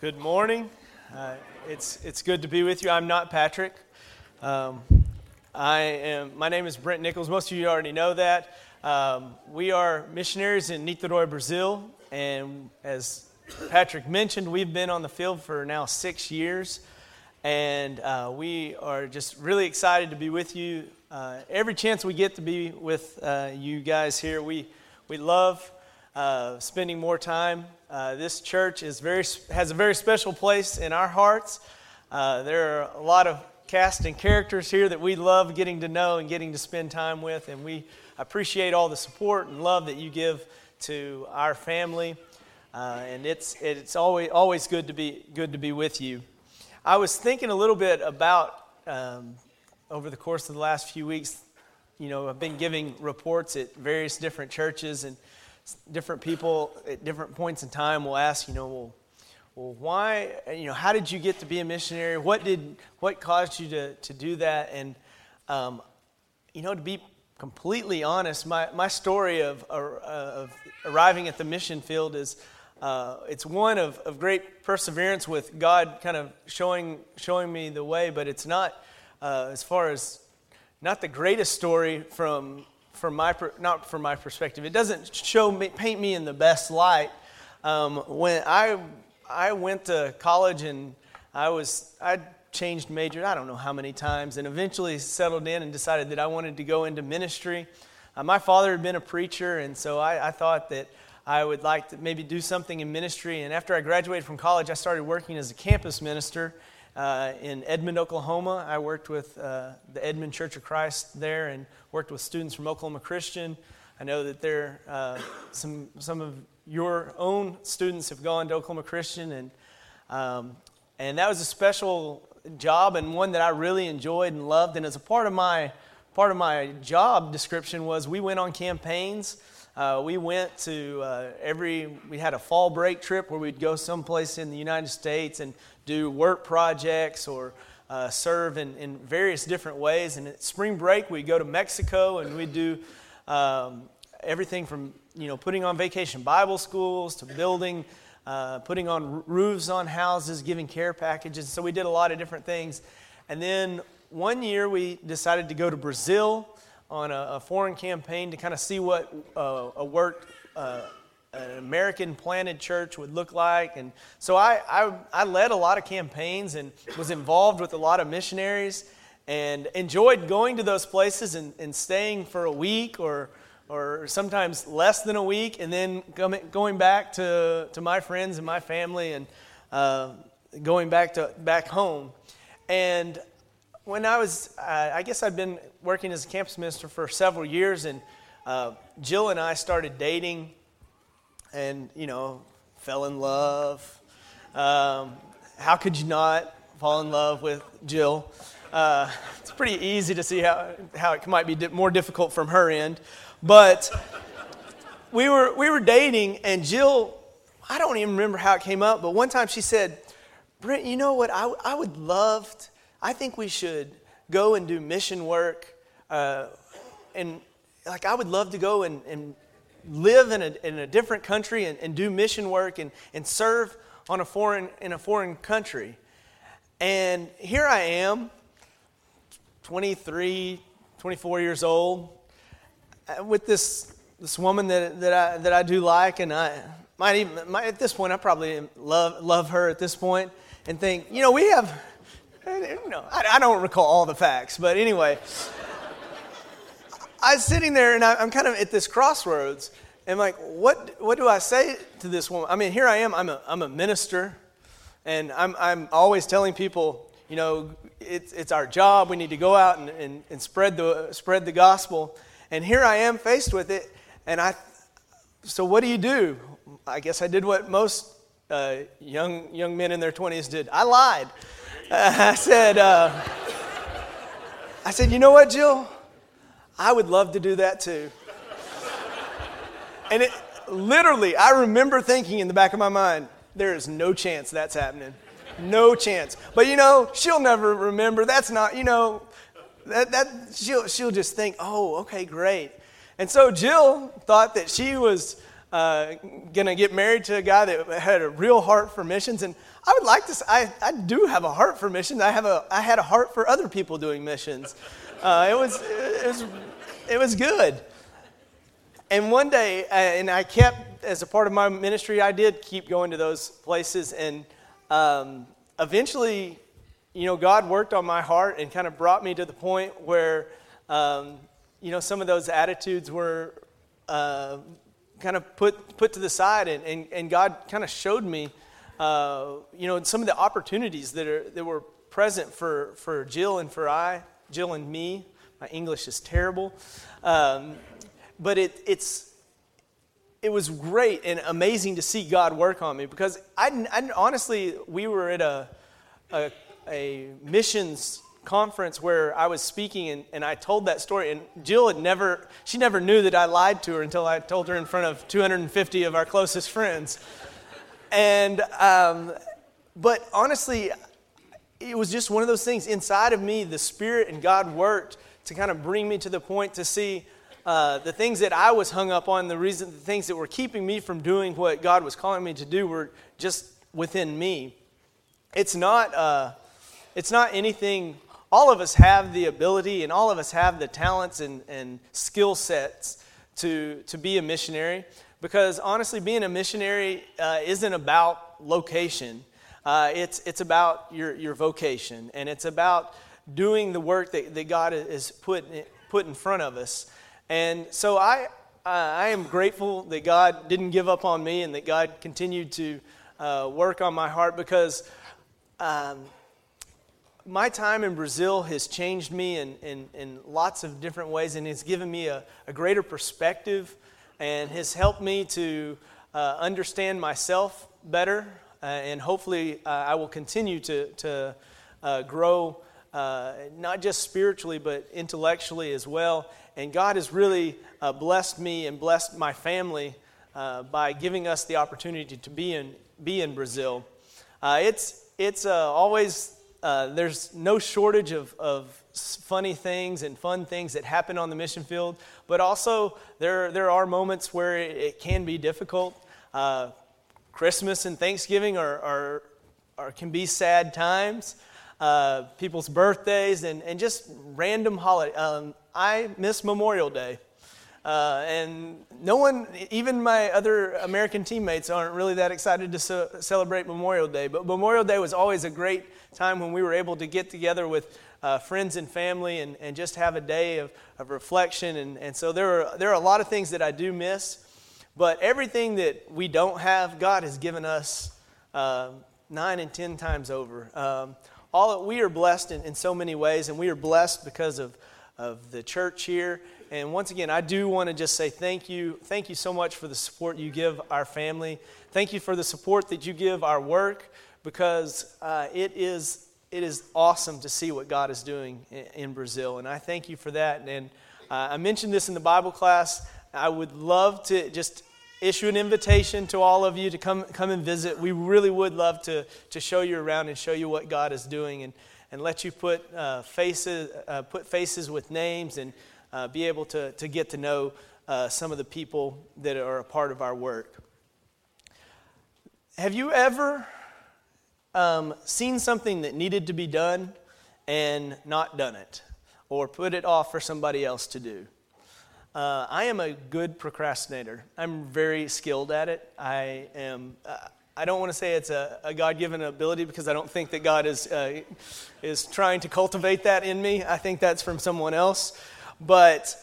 Good morning. Uh, it's, it's good to be with you. I'm not Patrick. Um, I am, my name is Brent Nichols. Most of you already know that. Um, we are missionaries in Niterói, Brazil. And as Patrick mentioned, we've been on the field for now six years. And uh, we are just really excited to be with you. Uh, every chance we get to be with uh, you guys here, we, we love uh, spending more time uh, this church is very, has a very special place in our hearts. Uh, there are a lot of cast and characters here that we love getting to know and getting to spend time with, and we appreciate all the support and love that you give to our family. Uh, and it's, it's always, always good, to be, good to be with you. I was thinking a little bit about, um, over the course of the last few weeks, you know, I've been giving reports at various different churches, and different people at different points in time will ask, you know, well, well, why, you know, how did you get to be a missionary? What did, what caused you to, to do that? And, um, you know, to be completely honest, my, my story of, uh, of arriving at the mission field is, uh, it's one of, of great perseverance with God kind of showing, showing me the way, but it's not, uh, as far as, not the greatest story from from my not from my perspective. It doesn't show me, paint me in the best light. Um, when I I went to college and I was I changed majors I don't know how many times and eventually settled in and decided that I wanted to go into ministry. Uh, my father had been a preacher and so I, I thought that I would like to maybe do something in ministry. And after I graduated from college, I started working as a campus minister uh, in Edmond, Oklahoma. I worked with uh, the Edmond Church of Christ there and worked with students from Oklahoma Christian. I know that there uh, some some of your own students have gone to Oklahoma Christian, and um, and that was a special job and one that I really enjoyed and loved. And as a part of my part of my job description was we went on campaigns. Uh, we went to uh, every we had a fall break trip where we'd go someplace in the United States and do work projects or uh, serve in, in various different ways. And at spring break, we go to Mexico and we do um, everything from you know putting on vacation Bible schools to building, uh, putting on roofs on houses, giving care packages. So we did a lot of different things. And then one year we decided to go to Brazil on a, a foreign campaign to kind of see what uh, a work uh, an American planted church would look like. And so I, I, I, led a lot of campaigns and was involved with a lot of missionaries and enjoyed going to those places and, and staying for a week or, or sometimes less than a week and then going back to, to my friends and my family and uh, going back, to, back home. And when I was, uh, I guess I'd been working as a campus minister for several years and uh, Jill and I started dating and, you know, fell in love. Um, how could you not fall in love with Jill? Uh, it's pretty easy to see how, how it might be di- more difficult from her end. But we were, we were dating, and Jill, I don't even remember how it came up, but one time she said, Brent, you know what? I, I would love, to, I think we should go and do mission work. Uh, and like, I would love to go and, and live in a, in a different country and, and do mission work and, and serve on a foreign, in a foreign country. And here I am, 23, 24 years old, uh, with this, this woman that, that, I, that I do like, and I might even, might, at this point, I probably love, love her at this point and think, you know, we have, I, I don't recall all the facts, but anyway. I was sitting there and I, am kind of at this crossroads. And I'm like, what, what do I say to this woman? I mean, here I am, I'm a, I'm a minister, and I'm, I'm always telling people, you know, it's, it's our job. We need to go out and, and, and spread, the, spread the gospel. And here I am faced with it. And I, so what do you do? I guess I did what most uh, young, young men in their 20s did. I lied. Uh, I said, uh, I said, you know what, Jill? I would love to do that too. and it literally, I remember thinking in the back of my mind, there is no chance that's happening. No chance. But you know, she'll never remember. That's not, you know, that, that she'll, she'll just think, oh, okay, great. And so Jill thought that she was uh, going to get married to a guy that had a real heart for missions. And I would like to, I, I do have a heart for missions. I, have a, I had a heart for other people doing missions. Uh, it, was, it, was, it was good. And one day, uh, and I kept, as a part of my ministry, I did keep going to those places. And um, eventually, you know, God worked on my heart and kind of brought me to the point where, um, you know, some of those attitudes were uh, kind of put, put to the side. And, and, and God kind of showed me, uh, you know, some of the opportunities that, are, that were present for, for Jill and for I, Jill and me. My English is terrible. Um, but it, it's, it was great and amazing to see God work on me because I, I honestly, we were at a, a, a, missions conference where I was speaking and, and I told that story. And Jill had never, she never knew that I lied to her until I told her in front of 250 of our closest friends. And, um, but honestly, it was just one of those things inside of me, the Spirit and God worked to kind of bring me to the point to see uh, the things that I was hung up on, the reason, the things that were keeping me from doing what God was calling me to do were just within me. It's not, uh, it's not anything, all of us have the ability and all of us have the talents and, and skill sets to, to be a missionary. Because honestly, being a missionary uh, isn't about location. Uh, it's, it's about your, your vocation, and it's about doing the work that, that God has put, put in front of us. And so I, I am grateful that God didn't give up on me and that God continued to uh, work on my heart because um, my time in Brazil has changed me in, in, in, lots of different ways and has given me a, a greater perspective and has helped me to uh, understand myself better. Uh, and hopefully, uh, I will continue to, to uh, grow uh, not just spiritually, but intellectually as well. And God has really uh, blessed me and blessed my family uh, by giving us the opportunity to be in, be in Brazil. Uh, it's it's uh, always, uh, there's no shortage of, of funny things and fun things that happen on the mission field, but also there, there are moments where it, it can be difficult. Christmas and Thanksgiving are, are, are, can be sad times uh, people's birthdays, and, and just random holidays. Um, I miss Memorial Day. Uh, and no one, even my other American teammates, aren't really that excited to ce- celebrate Memorial Day. But Memorial Day was always a great time when we were able to get together with uh, friends and family and, and just have a day of, of reflection. And, and so there are, there are a lot of things that I do miss. But everything that we don't have, God has given us uh, nine and ten times over. Um, all we are blessed in, in so many ways, and we are blessed because of, of the church here. And once again, I do want to just say thank you. Thank you so much for the support you give our family. Thank you for the support that you give our work because uh, it is it is awesome to see what God is doing in, in Brazil. And I thank you for that. And uh, I mentioned this in the Bible class. I would love to just issue an invitation to all of you to come, come and visit. We really would love to, to show you around and show you what God is doing and, and let you put, uh, faces, uh, put faces with names and uh, be able to, to get to know uh, some of the people that are a part of our work. Have you ever um, seen something that needed to be done and not done it or put it off for somebody else to do? Uh, I am a good procrastinator. I'm very skilled at it. I am. Uh, I don't want to say it's a, a God-given ability because I don't think that God is uh, is trying to cultivate that in me. I think that's from someone else. But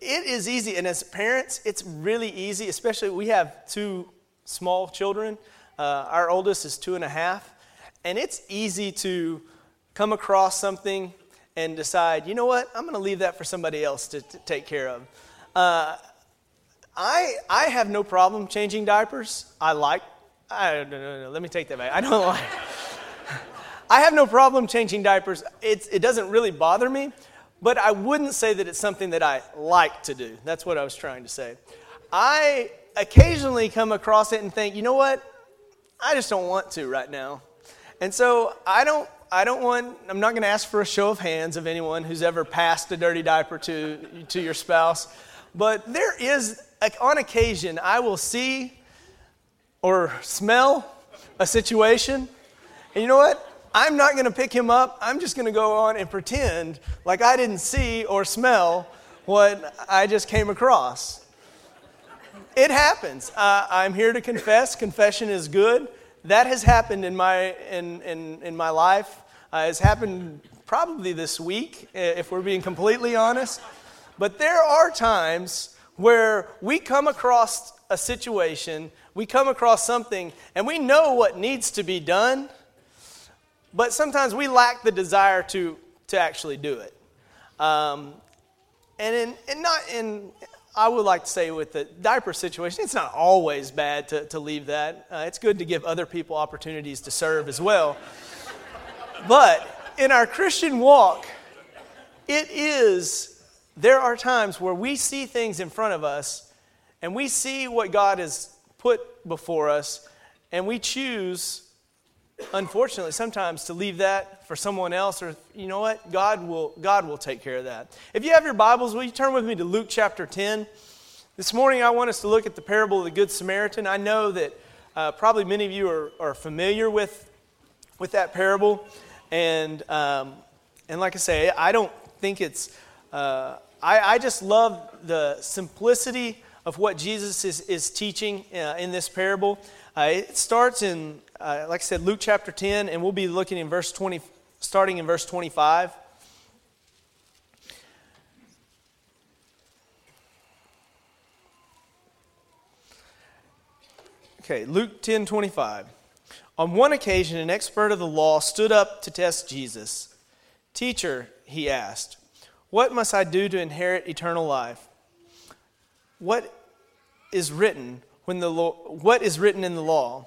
it is easy, and as parents, it's really easy. Especially we have two small children. Uh, our oldest is two and a half, and it's easy to come across something and decide, you know what, I'm going to leave that for somebody else to, to take care of. Uh, I, I have no problem changing diapers. I like, I, no, no, no, let me take that back. I don't like, I have no problem changing diapers. It's, it doesn't really bother me, but I wouldn't say that it's something that I like to do. That's what I was trying to say. I occasionally come across it and think, you know what? I just don't want to right now. And so I don't I don't want, I'm not going to ask for a show of hands of anyone who's ever passed a dirty diaper to, to your spouse. but there is, like, on occasion, I will see or smell a situation, and you know what? I'm not going to pick him up. I'm just going to go on and pretend like I didn't see or smell what I just came across. It happens. Uh, I'm here to confess. Confession is good. That has happened in my, in, in, in my life. Uh, happened probably this week, if we're being completely honest. But there are times where we come across a situation, we come across something, and we know what needs to be done but sometimes we lack the desire to, to actually do it. Um, and, in, and not in, I would like to say with the diaper situation, it's not always bad to, to leave that. Uh, it's good to give other people opportunities to serve as well. but in our Christian walk, it is, there are times where we see things in front of us and we see what God has put before us and we choose unfortunately, sometimes to leave that for someone else, or you know what? God will, God will take care of that. If you have your Bibles, will you turn with me to Luke chapter 10? This morning, I want us to look at the parable of the Good Samaritan. I know that uh, probably many of you are, are familiar with, with that parable. And, um, and like I say, I don't think it's, uh, I, I just love the simplicity of what Jesus is, is teaching uh, in this parable. Uh, it starts in uh, like I said, Luke chapter 10, and we'll be looking in verse 20, starting in verse 25. Okay, Luke 10 25. On one occasion, an expert of the law stood up to test Jesus. Teacher, he asked, what must I do to inherit eternal life? What is written when the law, what is written in the law?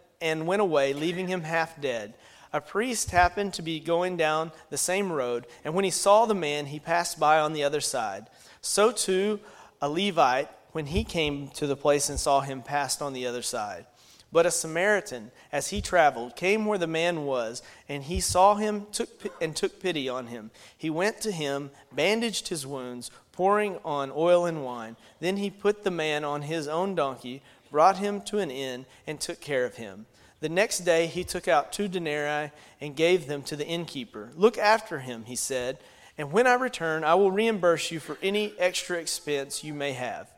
and went away, leaving him half dead. A priest happened to be going down the same road, and when he saw the man, he passed by on the other side. So too, a Levite, when he came to the place and saw him, passed on the other side. But a Samaritan, as he traveled, came where the man was, and he saw him took, and took pity on him. He went to him, bandaged his wounds, pouring on oil and wine. Then he put the man on his own donkey, brought him to an inn, and took care of him. The next day he took out two denarii and gave them to the innkeeper. Look after him, he said, and when I return, I will reimburse you for any extra expense you may have.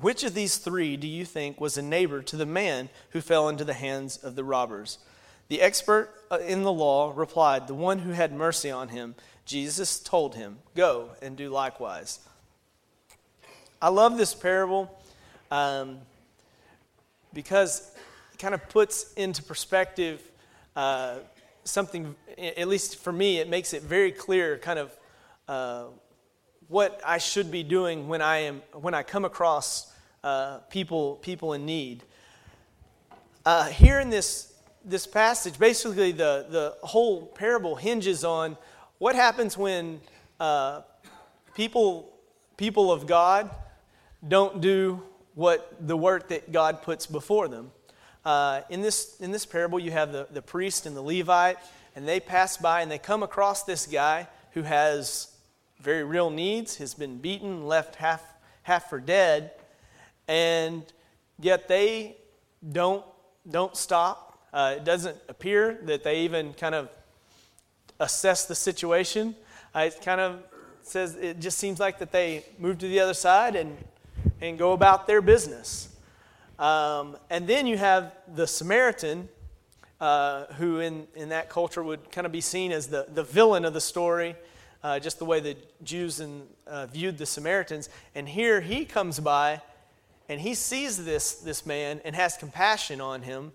Which of these three do you think was a neighbor to the man who fell into the hands of the robbers? The expert uh, in the law replied, The one who had mercy on him. Jesus told him, Go and do likewise. I love this parable um, because kind of puts into perspective uh, something, at least for me, it makes it very clear kind of uh, what I should be doing when I, am, when I come across uh, people, people in need. Uh, here in this, this passage, basically the, the whole parable hinges on what happens when uh, people, people of God don't do what the work that God puts before them. Uh, in, this, in this parable, you have the, the priest and the Levite, and they pass by and they come across this guy who has very real needs, has been beaten, left half, half for dead, and yet they don't, don't stop. Uh, it doesn't appear that they even kind of assess the situation. Uh, it kind of says it just seems like that they move to the other side and, and go about their business. Um, and then you have the Samaritan, uh, who in, in that culture would kind of be seen as the, the villain of the story, uh, just the way the Jews in, uh, viewed the Samaritans. And here he comes by and he sees this, this man and has compassion on him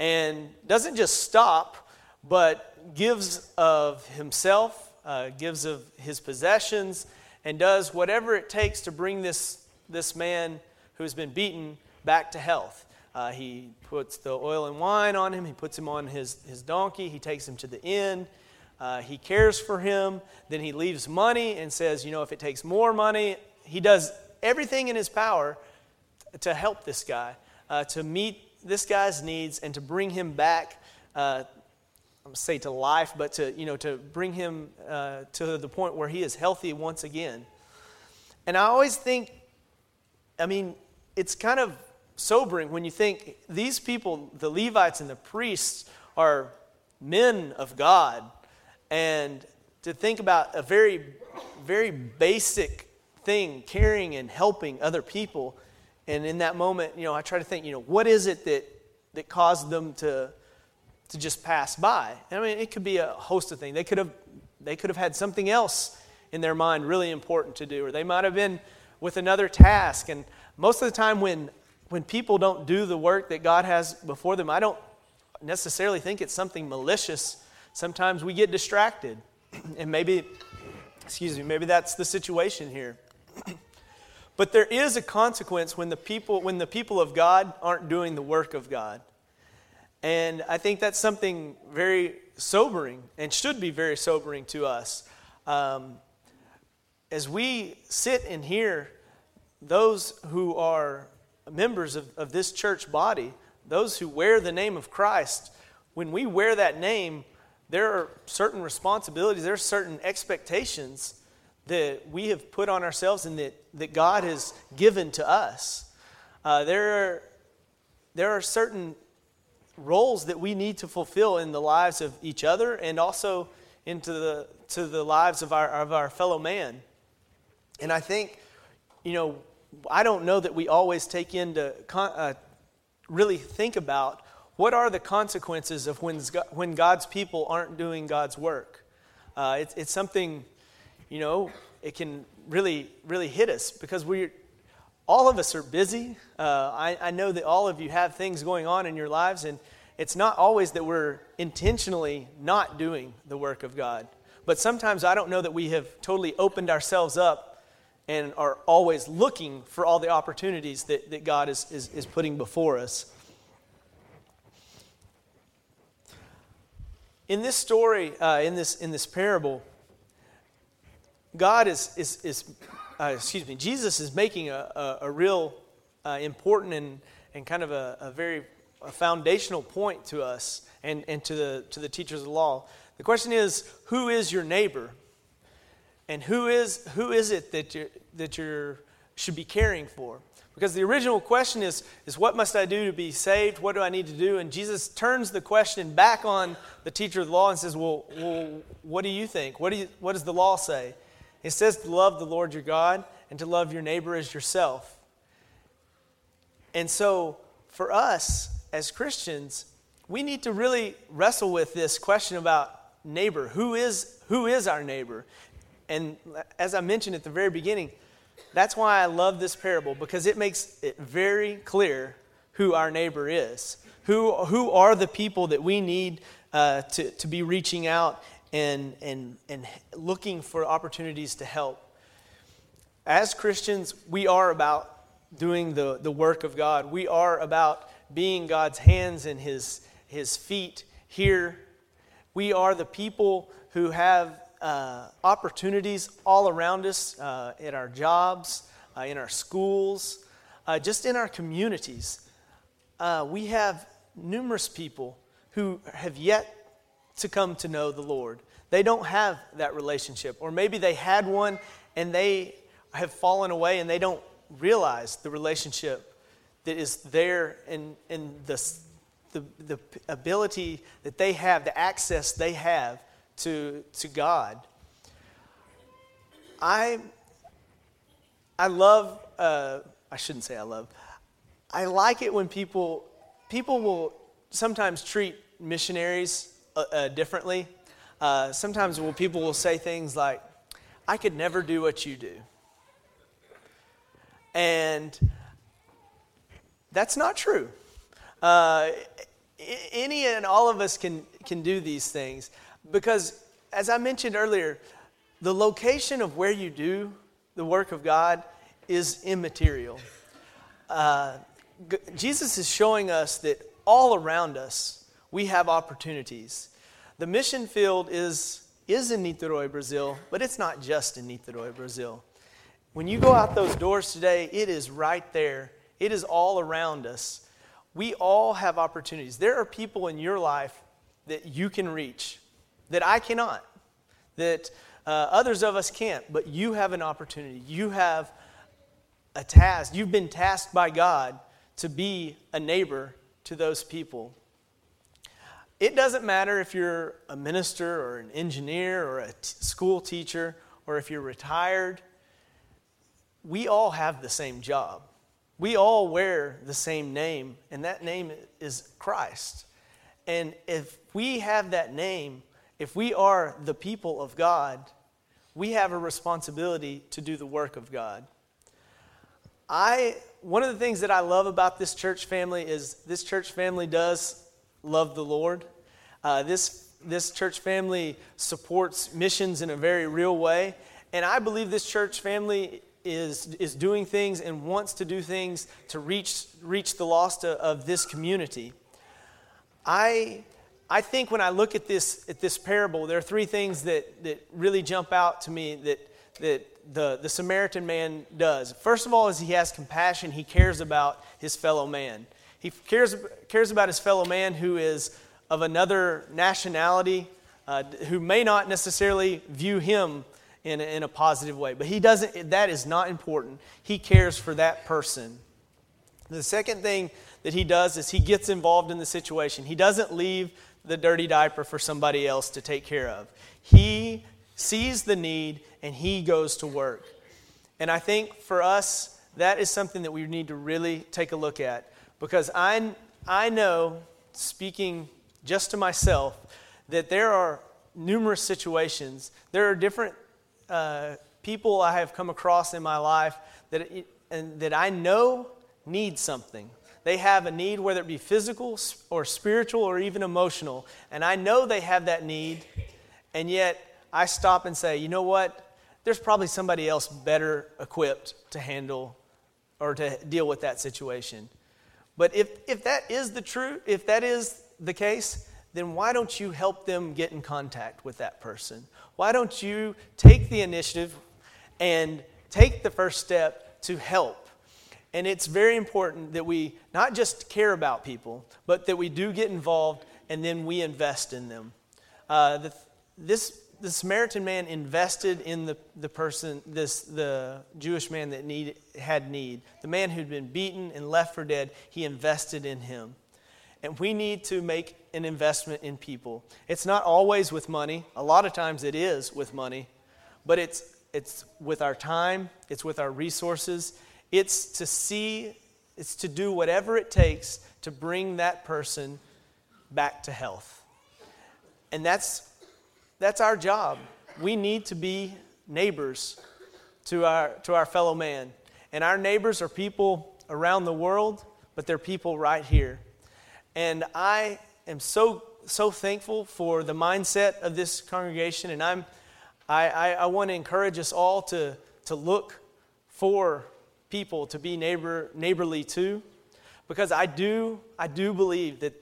and doesn't just stop, but gives of himself, uh, gives of his possessions, and does whatever it takes to bring this, this man who has been beaten back to health. Uh, he puts the oil and wine on him, he puts him on his, his donkey, he takes him to the inn. Uh, he cares for him. Then he leaves money and says, you know, if it takes more money, he does everything in his power to help this guy, uh, to meet this guy's needs, and to bring him back. Uh, I'm say to life, but to you know to bring him uh, to the point where he is healthy once again. And I always think, I mean, it's kind of sobering when you think these people, the Levites and the priests, are men of God, and to think about a very, very basic thing, caring and helping other people. And in that moment, you know, I try to think, you know, what is it that, that caused them to, to just pass by? I mean, it could be a host of things. They could have, they could have had something else in their mind really important to do, or they might have been with another task. And most of the time, when, when people don't do the work that God has before them, I don't necessarily think it's something malicious. Sometimes we get distracted. and maybe, excuse me, maybe that's the situation here. but there is a consequence when the people when the people of God aren't doing the work of God. And I think that's something very sobering and should be very sobering to us. Um, as we sit and hear those who are members of, of this church body, those who wear the name of Christ, when we wear that name, there are certain responsibilities, there are certain expectations that we have put on ourselves and that, that God has given to us. Uh, there, are, there are certain roles that we need to fulfill in the lives of each other and also into the, to the lives of our, of our fellow man. And I think, you know, I don't know that we always take into, uh, really think about what are the consequences of when, when God's people aren't doing God's work. Uh, it's, it's something you know, it can really, really hit us because we're, all of us are busy. Uh, I, I know that all of you have things going on in your lives, and it's not always that we're intentionally not doing the work of God. But sometimes I don't know that we have totally opened ourselves up and are always looking for all the opportunities that, that God is, is, is putting before us. In this story, uh, in, this, in this parable, God is, is, is uh, excuse me, Jesus is making a, a, a real uh, important and, and kind of a, a very a foundational point to us and, and to, the, to the teachers of the law. The question is, who is your neighbor? And who is, who is it that you that you should be caring for? Because the original question is, is, what must I do to be saved? What do I need to do? And Jesus turns the question back on the teacher of the law and says, well, well what do you think? What, do you, what does the law say? It says to love the Lord your God and to love your neighbor as yourself. And so, for us as Christians, we need to really wrestle with this question about neighbor. Who is, who is our neighbor? And as I mentioned at the very beginning, that's why I love this parable because it makes it very clear who our neighbor is. Who, who are the people that we need uh, to, to be reaching out and, and, and looking for opportunities to help. As Christians, we are about doing the, the work of God. We are about being God's hands and his, his feet here. We are the people who have uh, opportunities all around us uh, at our jobs, uh, in our schools, uh, just in our communities. Uh, we have numerous people who have yet to come to know the Lord. They don't have that relationship. Or maybe they had one and they have fallen away and they don't realize the relationship that is there and, and the, the, the ability that they have, the access they have to, to God. I, I love, uh, I shouldn't say I love, I like it when people, people will sometimes treat missionaries uh, uh, differently. Uh, sometimes when people will say things like, I could never do what you do. And that's not true. Uh, any and all of us can, can do these things because, as I mentioned earlier, the location of where you do the work of God is immaterial. Uh, G- Jesus is showing us that all around us we have opportunities. The mission field is, is in Niterói, Brazil, but it's not just in Niterói, Brazil. When you go out those doors today, it is right there. It is all around us. We all have opportunities. There are people in your life that you can reach that I cannot, that uh, others of us can't, but you have an opportunity. You have a task. You've been tasked by God to be a neighbor to those people. It doesn't matter if you're a minister or an engineer or a t- school teacher or if you're retired. We all have the same job. We all wear the same name, and that name is Christ. And if we have that name, if we are the people of God, we have a responsibility to do the work of God. I one of the things that I love about this church family is this church family does love the Lord. Uh, this this church family supports missions in a very real way, and I believe this church family is is doing things and wants to do things to reach reach the lost of, of this community. I I think when I look at this at this parable, there are three things that that really jump out to me that that the, the Samaritan man does. First of all, is he has compassion. He cares about his fellow man. He cares, cares about his fellow man who is of another nationality, uh, who may not necessarily view him in a, in a positive way. But he doesn't, that is not important. He cares for that person. The second thing that he does is he gets involved in the situation. He doesn't leave the dirty diaper for somebody else to take care of. He sees the need, and he goes to work. And I think for us, that is something that we need to really take a look at because I, I know, speaking just to myself, that there are numerous situations, there are different uh, people I have come across in my life that, and that I know need something. They have a need, whether it be physical or spiritual or even emotional. And I know they have that need, and yet I stop and say, you know what? There's probably somebody else better equipped to handle or to deal with that situation. But if, if that is the truth, if that is the case, then why don't you help them get in contact with that person? Why don't you take the initiative and take the first step to help? And it's very important that we not just care about people, but that we do get involved and then we invest in them. Uh, the, this the Samaritan man invested in the, the person, this, the Jewish man that need, had need. The man who'd been beaten and left for dead, he invested in him. And we need to make an investment in people. It's not always with money, a lot of times it is with money, but it's, it's with our time, it's with our resources. It's to see, it's to do whatever it takes to bring that person back to health. And that's that's our job. We need to be neighbors to our, to our fellow man. And our neighbors are people around the world, but they're people right here. And I am so, so thankful for the mindset of this congregation. And I'm, I, I, I want to encourage us all to, to look for people to be neighbor, neighborly to. Because I do, I do believe that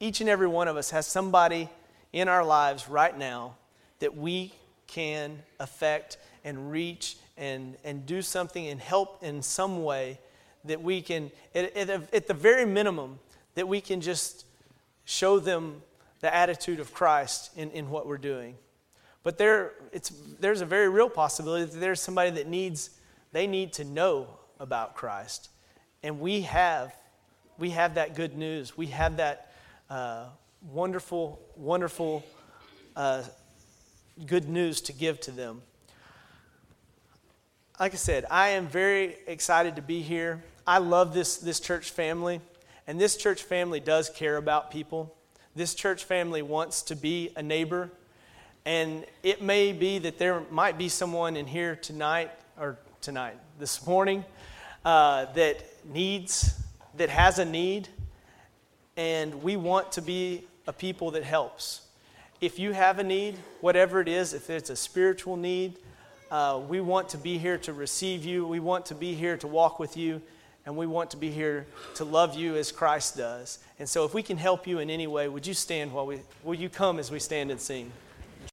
each and every one of us has somebody in our lives right now that we can affect and reach and, and do something and help in some way that we can, at, at, at the very minimum, that we can just show them the attitude of Christ in, in what we're doing. But there, it's, there's a very real possibility that there's somebody that needs, they need to know about Christ. And we have, we have that good news. We have that uh, wonderful, wonderful uh, good news to give to them. Like I said, I am very excited to be here. I love this, this church family, and this church family does care about people. This church family wants to be a neighbor, and it may be that there might be someone in here tonight, or tonight, this morning, uh, that needs, that has a need, and we want to be a people that helps if you have a need, whatever it is, if it's a spiritual need, uh, we want to be here to receive you. We want to be here to walk with you. And we want to be here to love you as Christ does. And so, if we can help you in any way, would you stand while we, will you come as we stand and sing?